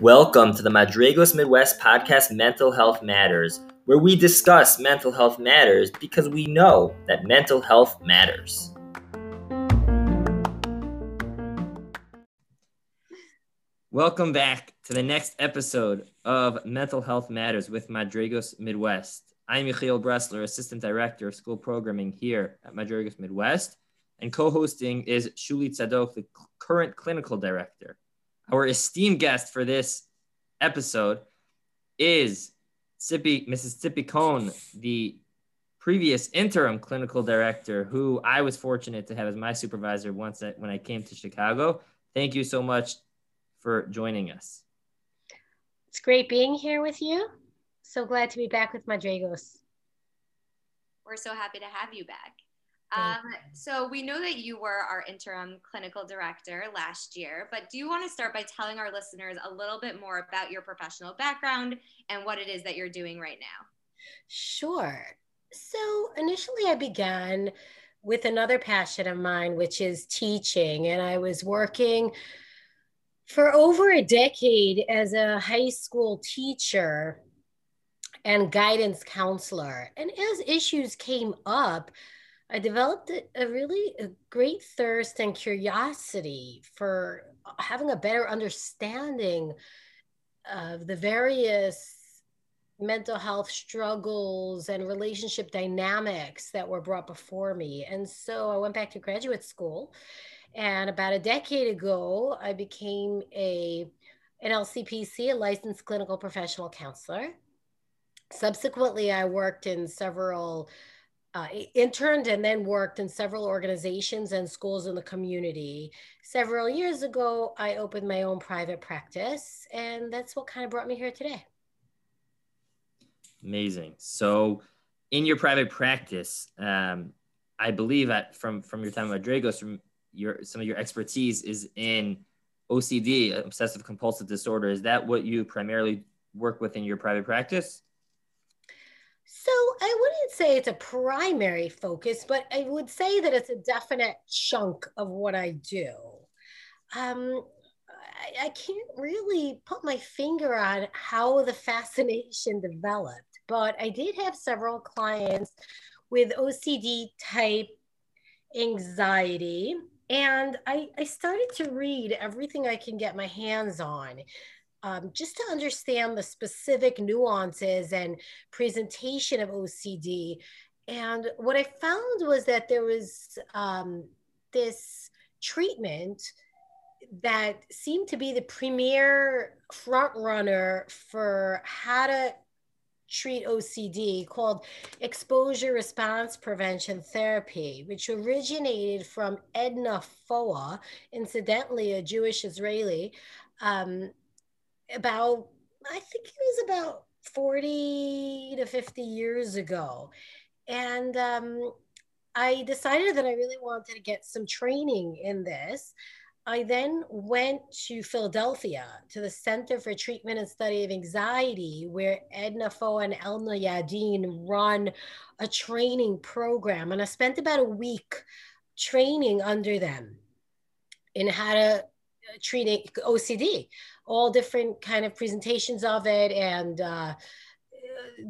Welcome to the Madraigos Midwest podcast Mental Health Matters, where we discuss mental health matters because we know that mental health matters. Welcome back to the next episode of Mental Health Matters with Madraigos Midwest. I'm Michael Bressler, Assistant Director of School Programming here at Madraigos Midwest, and co-hosting is Shuli Tzadok, the current Clinical Director. Our esteemed guest for this episode is Sippy, Mrs. Sippy Cohn, the previous interim clinical director, who I was fortunate to have as my supervisor once I, when I came to Chicago. Thank you so much for joining us. It's great being here with you. So glad to be back with Madraigos. We're so happy to have you back. Um, so we know that you were our interim clinical director last year, but do you want to start by telling our listeners a little bit more about your professional background and what it is that you're doing right now? Sure. So initially, I began with another passion of mine, which is teaching, and I was working for over a decade as a high school teacher and guidance counselor. And as issues came up, I developed a, really a great thirst and curiosity for having a better understanding of the various mental health struggles and relationship dynamics that were brought before me. And so I went back to graduate school. And about a decade ago, I became a an LCPC, a licensed clinical professional counselor. Subsequently, I worked in several uh, interned and then worked in several organizations and schools in the community. Several years ago, I opened my own private practice, and that's what kind of brought me here today. Amazing. So, in your private practice, um, I believe that from from your time at Dragos, from your some of your expertise is in OCD, obsessive compulsive disorder. Is that what you primarily work with in your private practice? So I wouldn't say it's a primary focus, but I would say that it's a definite chunk of what I do. Um, I, I can't really put my finger on how the fascination developed, but I did have several clients with OCD type anxiety. And I, I started to read everything I can get my hands on um, just to understand the specific nuances and presentation of OCD. And what I found was that there was um, this treatment that seemed to be the premier front runner for how to treat OCD called exposure response prevention therapy, which originated from Edna Foa, incidentally, a Jewish Israeli, um, about, I think it was about 40 to 50 years ago. And um, I decided that I really wanted to get some training in this. I then went to Philadelphia to the Center for Treatment and Study of Anxiety, where Edna Foa and Elna Yadin run a training program. And I spent about a week training under them in how to treat OCD all different kind of presentations of it and uh,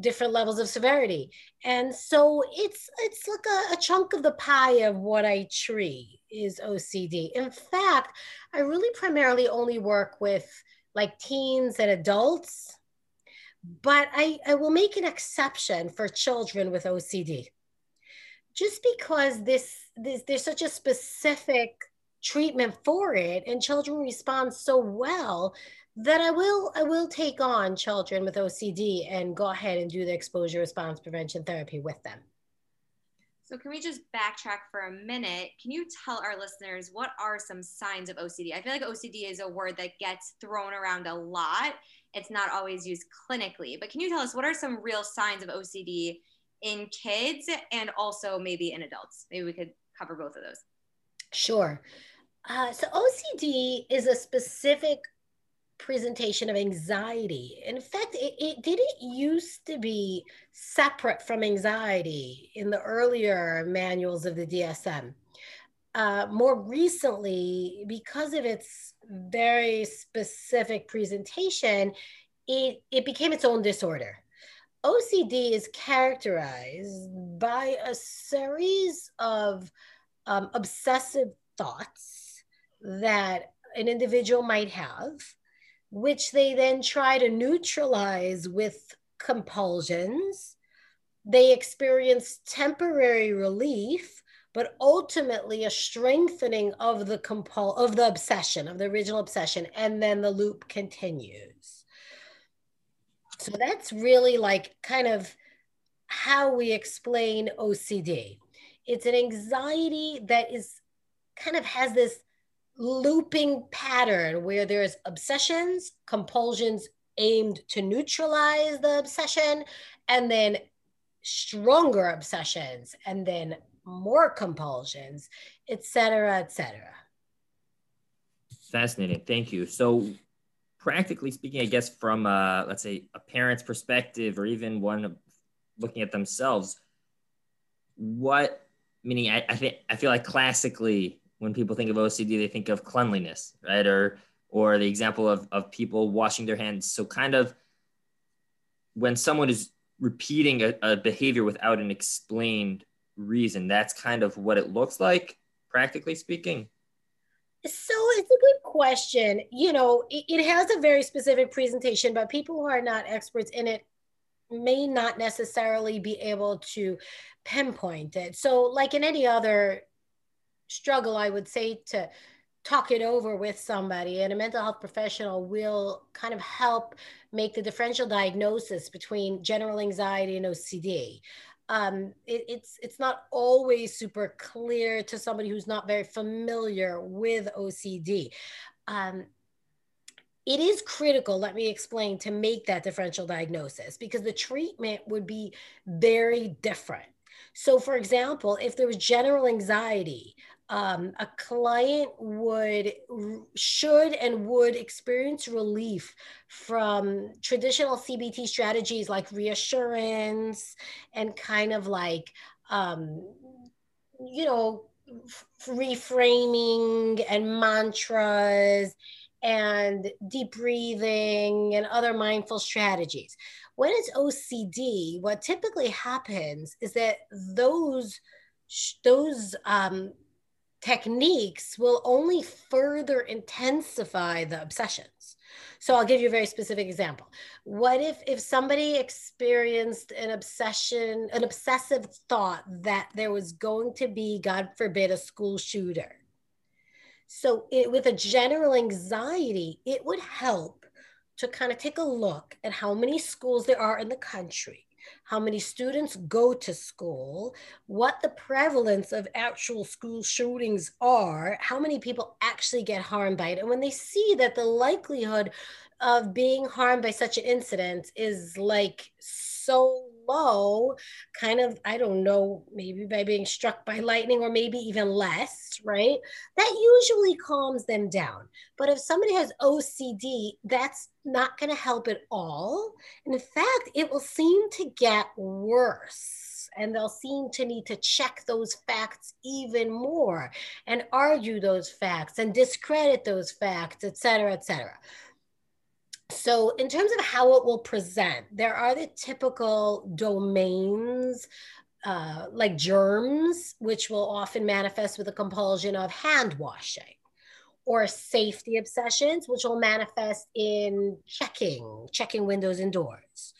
different levels of severity. And so it's it's like a, a, chunk of the pie of what I treat is OCD. In fact, I really primarily only work with like teens and adults, but I, I will make an exception for children with OCD. Just because this, this there's such a specific treatment for it and children respond so well that I will I will take on children with OCD and go ahead and do the exposure response prevention therapy with them. So can we just backtrack for a minute? Can you tell our listeners what are some signs of OCD? I feel like OCD is a word that gets thrown around a lot. It's not always used clinically, but can you tell us what are some real signs of OCD in kids and also maybe in adults? Maybe we could cover both of those. Sure. Uh, so OCD is a specific presentation of anxiety. In fact, it, it didn't used to be separate from anxiety in the earlier manuals of the DSM. uh, more recently, because of its very specific presentation, it, it became its own disorder. OCD is characterized by a series of um, obsessive thoughts that an individual might have, which they then try to neutralize with compulsions. They experience temporary relief, but ultimately a strengthening of the compul of the obsession, of the original obsession, and then the loop continues. So that's really like kind of how we explain OCD. It's an anxiety that is kind of has this looping pattern where there's obsessions, compulsions aimed to neutralize the obsession, and then stronger obsessions, and then more compulsions, etc., etc. Fascinating. Thank you. So, practically speaking, I guess from uh, let's say a parent's perspective, or even one looking at themselves, what meaning I, I think I feel like classically when people think of OCD, they think of cleanliness, right? Or or the example of of people washing their hands. So kind of when someone is repeating a, a behavior without an explained reason, that's kind of what it looks like, practically speaking. So it's a good question. You know, it, it, has a very specific presentation, but people who are not experts in it may not necessarily be able to pinpoint it. So, like in any other struggle, I would say to talk it over with somebody, and a mental health professional will kind of help make the differential diagnosis between general anxiety and OCD um, it, it's it's not always super clear to somebody who's not very familiar with OCD. Um, it is critical, let me explain, to make that differential diagnosis because the treatment would be very different. So, for example, if there was general anxiety, um, a client would should and would experience relief from traditional cbt strategies like reassurance and kind of like um, you know reframing and mantras and deep breathing and other mindful strategies when it's ocd what typically happens is that those those um, techniques will only further intensify the obsessions. So I'll give you a very specific example. What if if somebody experienced an obsession, an obsessive thought that there was going to be, God forbid, a school shooter? So it, with a general anxiety, it would help to kind of take a look at how many schools there are in the country how many students go to school, what the prevalence of actual school shootings are, how many people actually get harmed by it. And when they see that the likelihood of being harmed by such an incident is like so low, kind of, I don't know, maybe by being struck by lightning or maybe even less, right? That usually calms them down. But if somebody has OCD, that's not going to help at all. And in fact, it will seem to get worse and they'll seem to need to check those facts even more and argue those facts and discredit those facts, et cetera, et cetera. So, in terms of how it will present, there are the typical domains uh, like germs, which will often manifest with a compulsion of hand washing, or safety obsessions, which will manifest in checking, checking windows and doors,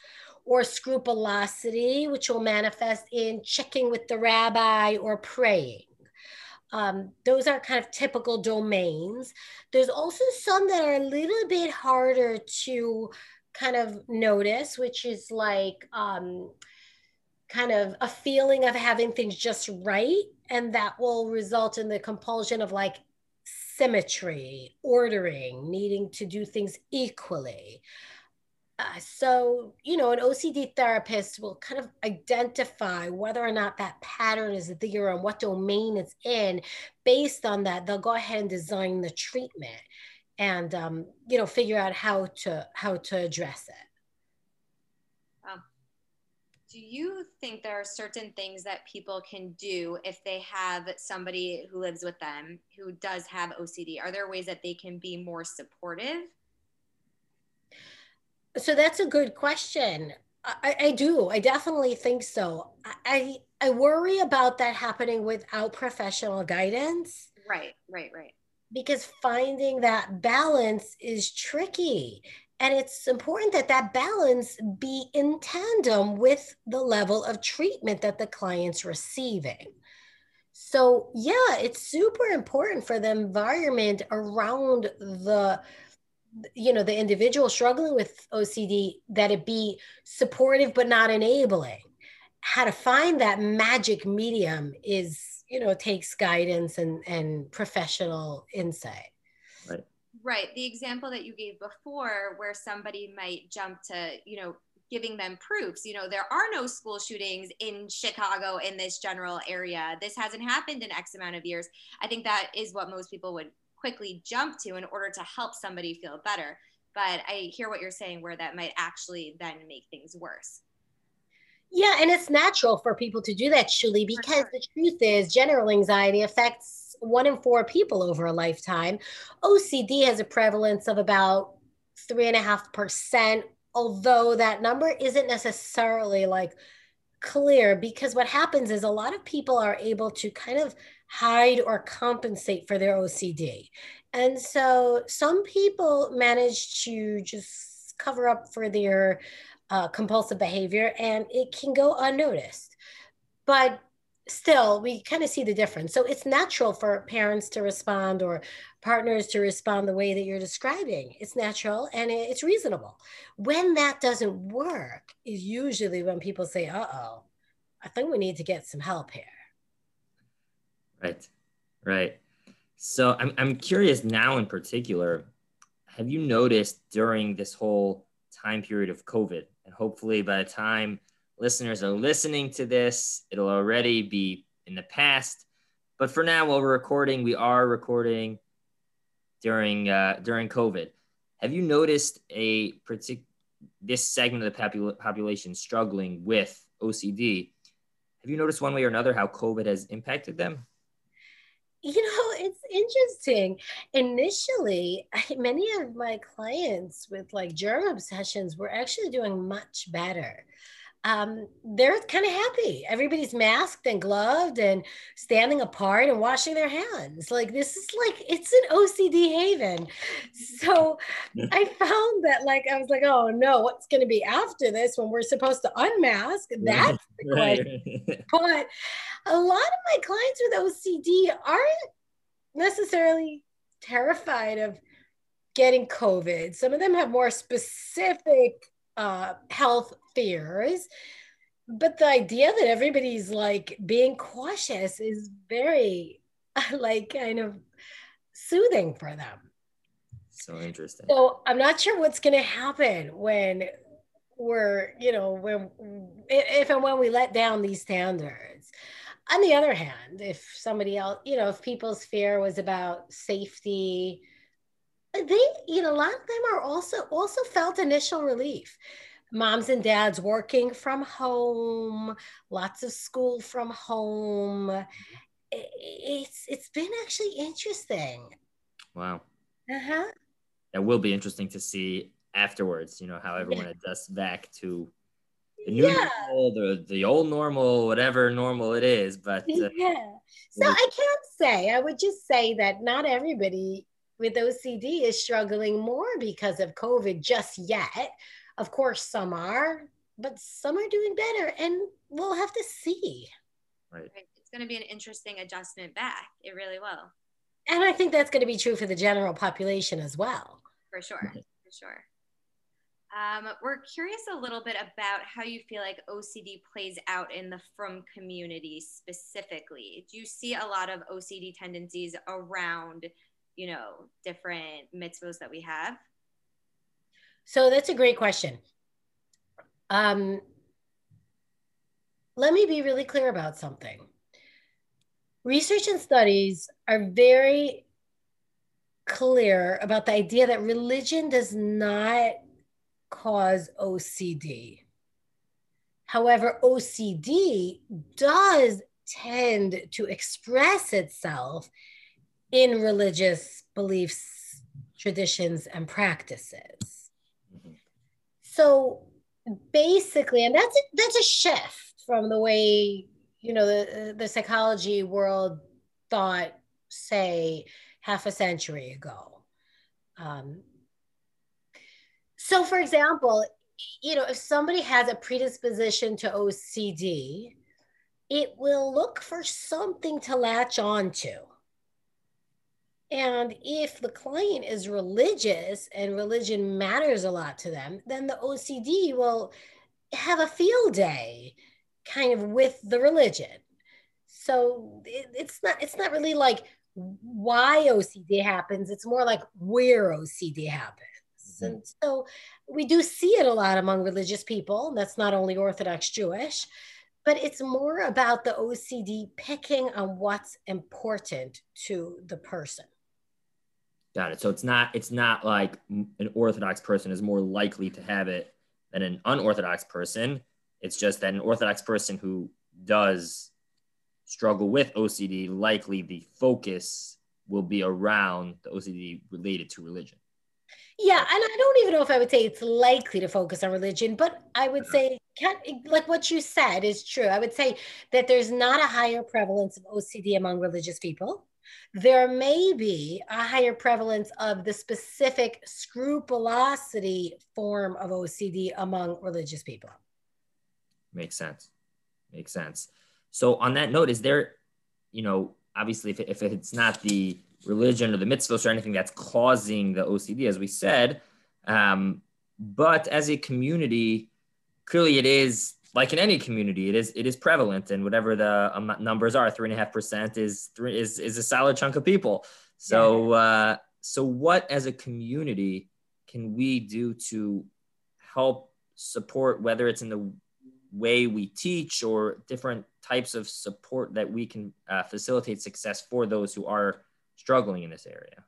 or scrupulosity, which will manifest in checking with the rabbi or praying um, those are kind of typical domains. There's also some that are a little bit harder to kind of notice, which is like um, kind of a feeling of having things just right. And that will result in the compulsion of like symmetry, ordering, needing to do things equally. Uh, so, you know, an OCD therapist will kind of identify whether or not that pattern is there and what domain it's in. Based on that, they'll go ahead and design the treatment and, um, you know, figure out how to how to address it. Um, do you think there are certain things that people can do if they have somebody who lives with them who does have OCD? Are there ways that they can be more supportive? So that's a good question. I, I do. I definitely think so. I I worry about that happening without professional guidance. Right, right, right. Because finding that balance is tricky. And it's important that that balance be in tandem with the level of treatment that the client's receiving. So, yeah, it's super important for the environment around the you know the individual struggling with OCD that it be supportive but not enabling. How to find that magic medium is you know takes guidance and and professional insight. Right. Right. The example that you gave before, where somebody might jump to you know giving them proofs. You know, there are no school shootings in Chicago in this general area. This hasn't happened in X amount of years. I think that is what most people would quickly jump to in order to help somebody feel better. But I hear what you're saying, where that might actually then make things worse. Yeah, and it's natural for people to do that, Shuli, because sure. the truth is, general anxiety affects one in four people over a lifetime. OCD has a prevalence of about three and a half percent, although that number isn't necessarily like clear because what happens is a lot of people are able to kind of hide or compensate for their OCD. And so some people manage to just cover up for their uh, compulsive behavior and it can go unnoticed. But still, we kind of see the difference. So it's natural for parents to respond or partners to respond the way that you're describing. It's natural and it's reasonable. When that doesn't work, is usually when people say, uh oh, I think we need to get some help here. Right, right. So I'm, I'm curious now in particular, have you noticed during this whole time period of COVID, and hopefully by the time listeners are listening to this, it'll already be in the past. But for now, while we're recording, we are recording during uh, during COVID. Have you noticed a particular this segment of the popul- population struggling with OCD? Have you noticed one way or another how COVID has impacted them? you know it's interesting. Initially many of my clients with like germ obsessions were actually doing much better um, they're kind of happy. Everybody's masked and gloved and standing apart and washing their hands. Like this is like it's an OCD haven. So I found that like I was like, oh no, what's going to be after this when we're supposed to unmask? That's the question. but a lot of my clients with OCD aren't necessarily terrified of getting COVID. Some of them have more specific uh, health fears. But the idea that everybody's like being cautious is very like kind of soothing for them. So interesting. So I'm not sure what's going to happen when we're, you know, when if and when we let down these standards. On the other hand, if somebody else, you know, if people's fear was about safety, they you know a lot of them are also also felt initial relief moms and dads working from home lots of school from home it's it's been actually interesting wow uh-huh that will be interesting to see afterwards you know how everyone yeah. adjusts back to the new yeah. normal the, the old normal whatever normal it is but uh, yeah so i can't say i would just say that not everybody with OCD is struggling more because of COVID just yet. Of course, some are, but some are doing better, and we'll have to see. Right. It's going to be an interesting adjustment back. It really will. And I think that's going to be true for the general population as well. For sure. For sure. Um, we're curious a little bit about how you feel like OCD plays out in the frum community specifically. Do you see a lot of OCD tendencies around you know, different mitzvahs that we have? So that's a great question. Um, let me be really clear about something. Research and studies are very clear about the idea that religion does not cause OCD. However, OCD does tend to express itself in religious beliefs, traditions, and practices. So basically, and that's a, that's a shift from the way you know the the psychology world thought, say, half a century ago. Um, so, for example, you know, if somebody has a predisposition to OCD, it will look for something to latch on to. And if the client is religious and religion matters a lot to them, then the OCD will have a field day kind of with the religion. So it, it's not it's not really like why OCD happens. It's more like where OCD happens. Mm-hmm. And so we do see it a lot among religious people. That's not only Orthodox Jewish, but it's more about the OCD picking on what's important to the person. Got it. So it's not it's not like an Orthodox person is more likely to have it than an unorthodox person. It's just that an Orthodox person who does struggle with OCD, likely the focus will be around the OCD related to religion. Yeah, and I don't even know if I would say it's likely to focus on religion, but I would uh-huh. say, like what you said is true. I would say that there's not a higher prevalence of OCD among religious people. There may be a higher prevalence of the specific scrupulosity form of OCD among religious people. Makes sense. Makes sense. So, on that note, is there, you know, obviously, if, if it's not the religion or the mitzvahs or anything that's causing the OCD, as we said. Um, but as a community, clearly it is like in any community, it is it is prevalent, and whatever the um, numbers are, three and a half percent is three is is a solid chunk of people. So uh, so what as a community can we do to help support, whether it's in the way we teach or different types of support that we can uh, facilitate success for those who are struggling in this area?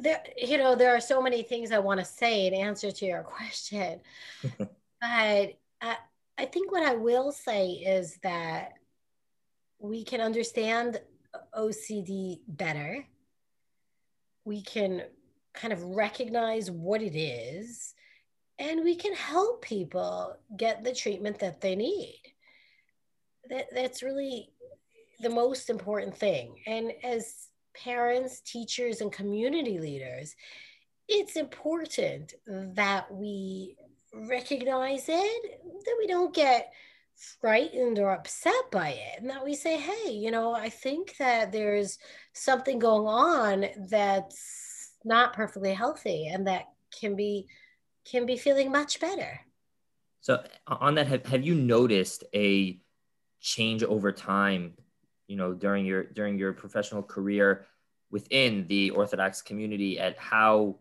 There, you know, there are so many things I want to say in answer to your question, but I, I think what I will say is that we can understand OCD better. We can kind of recognize what it is, and we can help people get the treatment that they need that, that's really the most important thing. And as parents, teachers, and community leaders, it's important that we recognize it, that we don't get frightened or upset by it, and that we say, hey, you know, I think that there's something going on that's not perfectly healthy and that can be can be feeling much better. So on that, have, have you noticed a change over time you know during your during your professional career within the orthodox community at how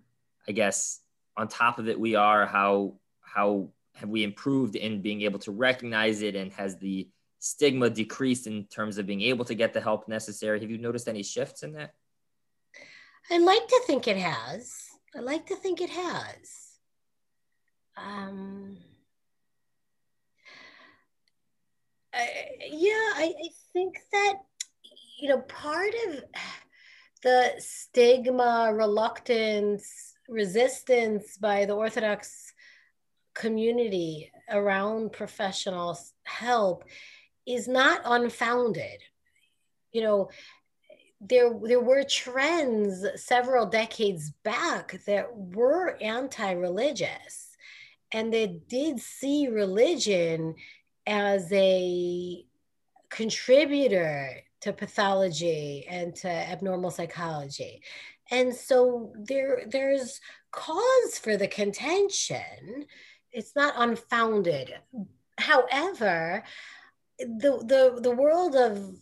i guess on top of it we are how how have we improved in being able to recognize it and has the stigma decreased in terms of being able to get the help necessary? Have you noticed any shifts in that? I like to think it has. I like to think it has. Um yeah, I, I think that, you know, part of the stigma, reluctance, resistance by the Orthodox community around professional help is not unfounded. You know, there there were trends several decades back that were anti-religious and they did see religion as a contributor to pathology and to abnormal psychology. And so there, there's cause for the contention. It's not unfounded. However, the, the, the world of,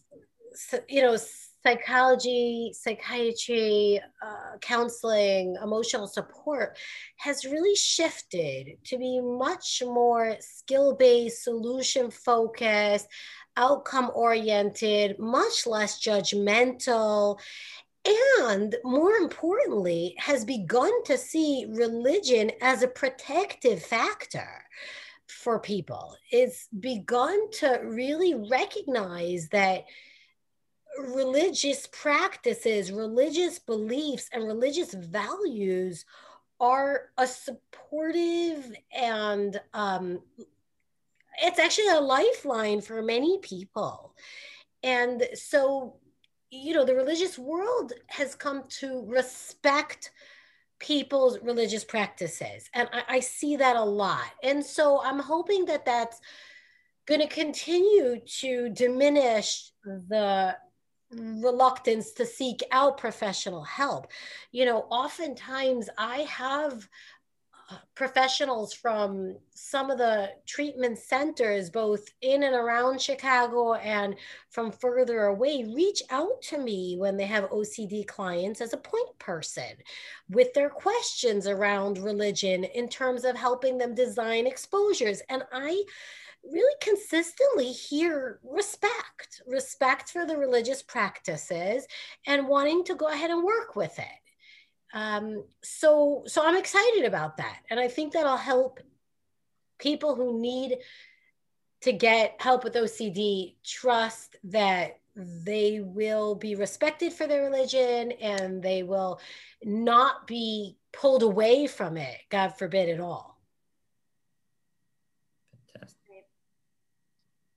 you know, psychology, psychiatry, uh, counseling, emotional support has really shifted to be much more skill based, solution focused, outcome oriented, much less judgmental. and more importantly, has begun to see religion as a protective factor for people. It's begun to really recognize that religious practices, religious beliefs, and religious values are a supportive and um, it's actually a lifeline for many people. And so, you know, the religious world has come to respect people's religious practices. And I, I see that a lot. And so I'm hoping that that's going to continue to diminish the reluctance to seek out professional help. You know, oftentimes I have uh, professionals from some of the treatment centers, both in and around Chicago and from further away, reach out to me when they have OCD clients as a point person with their questions around religion in terms of helping them design exposures. And I really consistently hear respect, respect for the religious practices and wanting to go ahead and work with it. Um, so so i'm excited about that. And i think that'll help people who need to get help with ocd trust that they will be respected for their religion and they will not be pulled away from it god forbid at all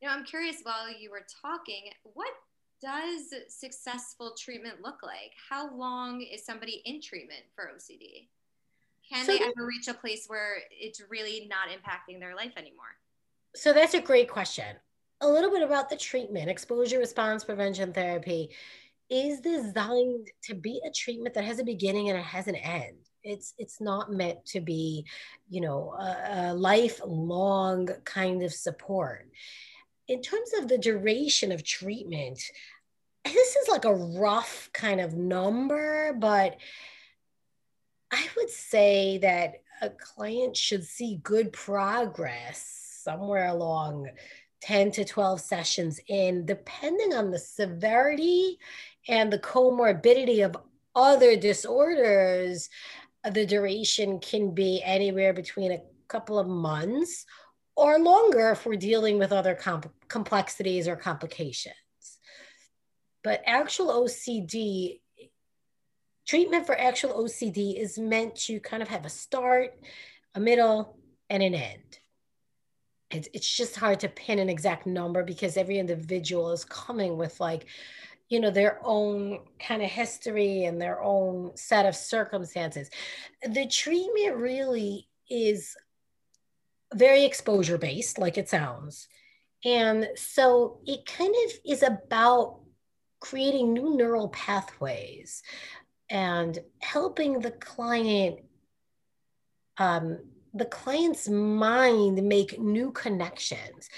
you know i'm curious while you were talking what does successful treatment look like? How long is somebody in treatment for OCD? Can so they ever reach a place where it's really not impacting their life anymore? So that's a great question. A little bit about the treatment, exposure response prevention therapy is designed to be a treatment that has a beginning and it has an end. It's it's not meant to be, you know, a, a lifelong kind of support in terms of the duration of treatment, this is like a rough kind of number, but I would say that a client should see good progress somewhere along 10 to 12 sessions in, depending on the severity and the comorbidity of other disorders. The duration can be anywhere between a couple of months or longer if we're dealing with other comp- complexities or complications. But actual OCD, treatment for actual OCD is meant to kind of have a start, a middle, and an end. It's, it's just hard to pin an exact number because every individual is coming with like, you know, their own kind of history and their own set of circumstances. The treatment really is very exposure based, like it sounds. And so it kind of is about creating new neural pathways and helping the client, um, the client's mind make new connections.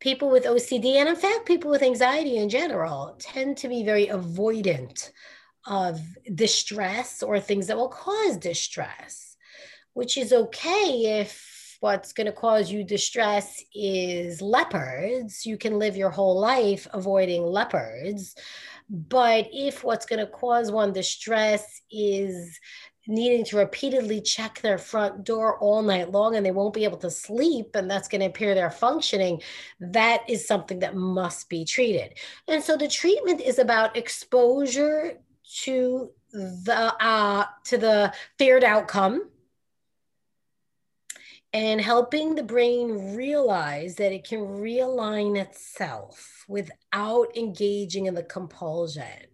People with OCD, and in fact, people with anxiety in general, tend to be very avoidant of distress or things that will cause distress, which is okay if what's going to cause you distress is leopards, you can live your whole life avoiding leopards. But if what's going to cause one distress is needing to repeatedly check their front door all night long and they won't be able to sleep and that's going to impair their functioning that is something that must be treated. And so the treatment is about exposure to the uh, to the feared outcome and helping the brain realize that it can realign itself without engaging in the compulsion.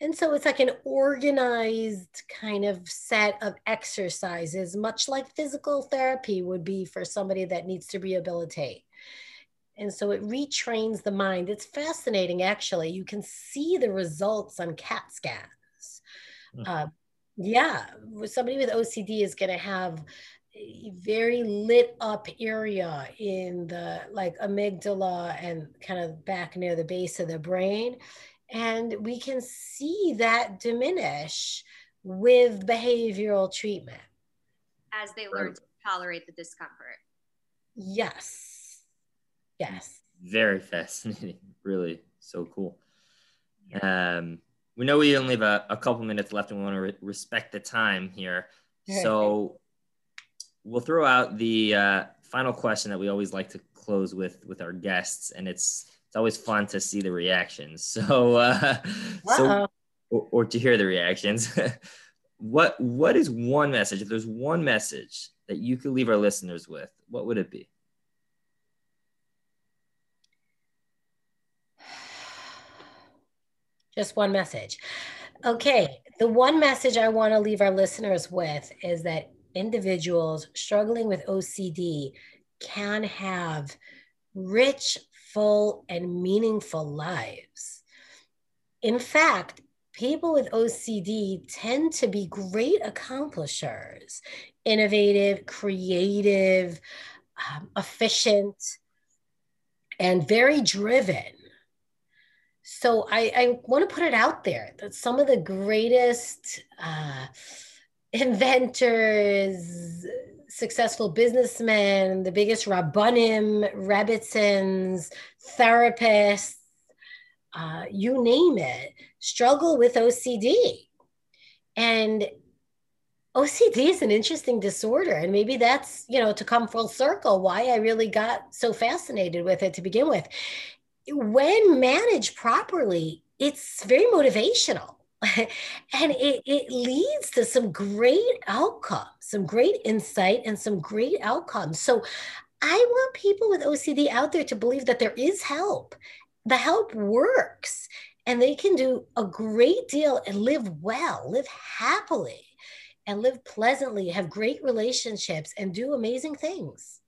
And so it's like an organized kind of set of exercises, much like physical therapy would be for somebody that needs to rehabilitate. And so it retrains the mind. It's fascinating, actually. You can see the results on CAT scans. Mm-hmm. Uh, yeah, somebody with OCD is going to have very lit up area in the like amygdala and kind of back near the base of the brain. And we can see that diminish with behavioral treatment. As they learn to tolerate the discomfort. Yes. Yes. Very fascinating. Really so cool. Um, we know we only have a, a couple minutes left and we want to re- respect the time here. So we'll throw out the uh, final question that we always like to close with with our guests, and it's it's always fun to see the reactions. So, uh, so or, or to hear the reactions. what what is one message? If there's one message that you could leave our listeners with, what would it be? Just one message. Okay, the one message I want to leave our listeners with is that individuals struggling with OCD can have rich, full, and meaningful lives. In fact, people with OCD tend to be great accomplishers, innovative, creative, um, efficient, and very driven. So I, I want to put it out there that some of the greatest uh, inventors, successful businessmen, the biggest Rabbanim, Rebbetzins, therapists, uh, you name it, struggle with OCD. And OCD is an interesting disorder. And maybe that's, you know, to come full circle, why I really got so fascinated with it to begin with. When managed properly, it's very motivational. and it, it leads to some great outcomes, some great insight, and some great outcomes. So I want people with OCD out there to believe that there is help the help works and they can do a great deal and live well, live happily, and live pleasantly, have great relationships, and do amazing things.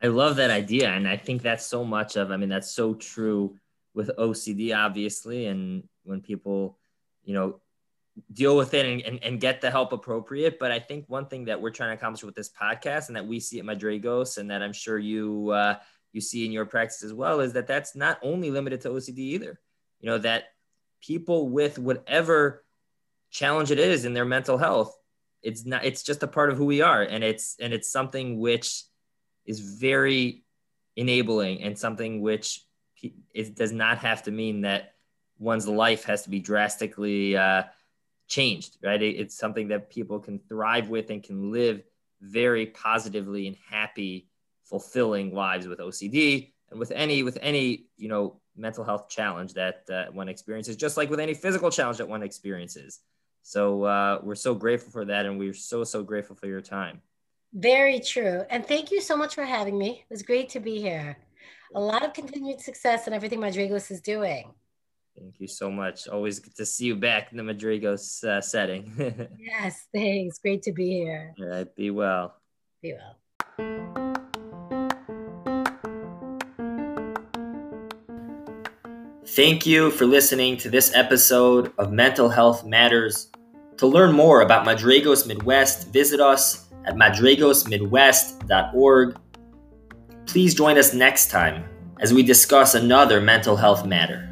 I love that idea. And I think that's so much of, I mean, that's so true with OCD, obviously. And when people, you know, deal with it and, and, and, get the help appropriate. But I think one thing that we're trying to accomplish with this podcast and that we see at Madraigos and that I'm sure you uh, you see in your practice as well is that that's not only limited to OCD either. You know, that people with whatever challenge it is in their mental health, it's not, it's just a part of who we are. And it's, and it's something which is very enabling and something which it does not have to mean that one's life has to be drastically uh, changed, right? It, it's something that people can thrive with and can live very positively and happy fulfilling lives with OCD and with any with any you know mental health challenge that uh, one experiences, just like with any physical challenge that one experiences. So uh, we're so grateful for that, and we're so so grateful for your time. Very true, and thank you so much for having me. It was great to be here. A lot of continued success in everything Madraigos is doing. Thank you so much. Always good to see you back in the Madraigos uh, setting. yes, thanks. Great to be here. All right, be well. Be well. Thank you for listening to this episode of Mental Health Matters. To learn more about Madraigos Midwest, visit us at madraigosmidwest.org. Please join us next time as we discuss another mental health matter.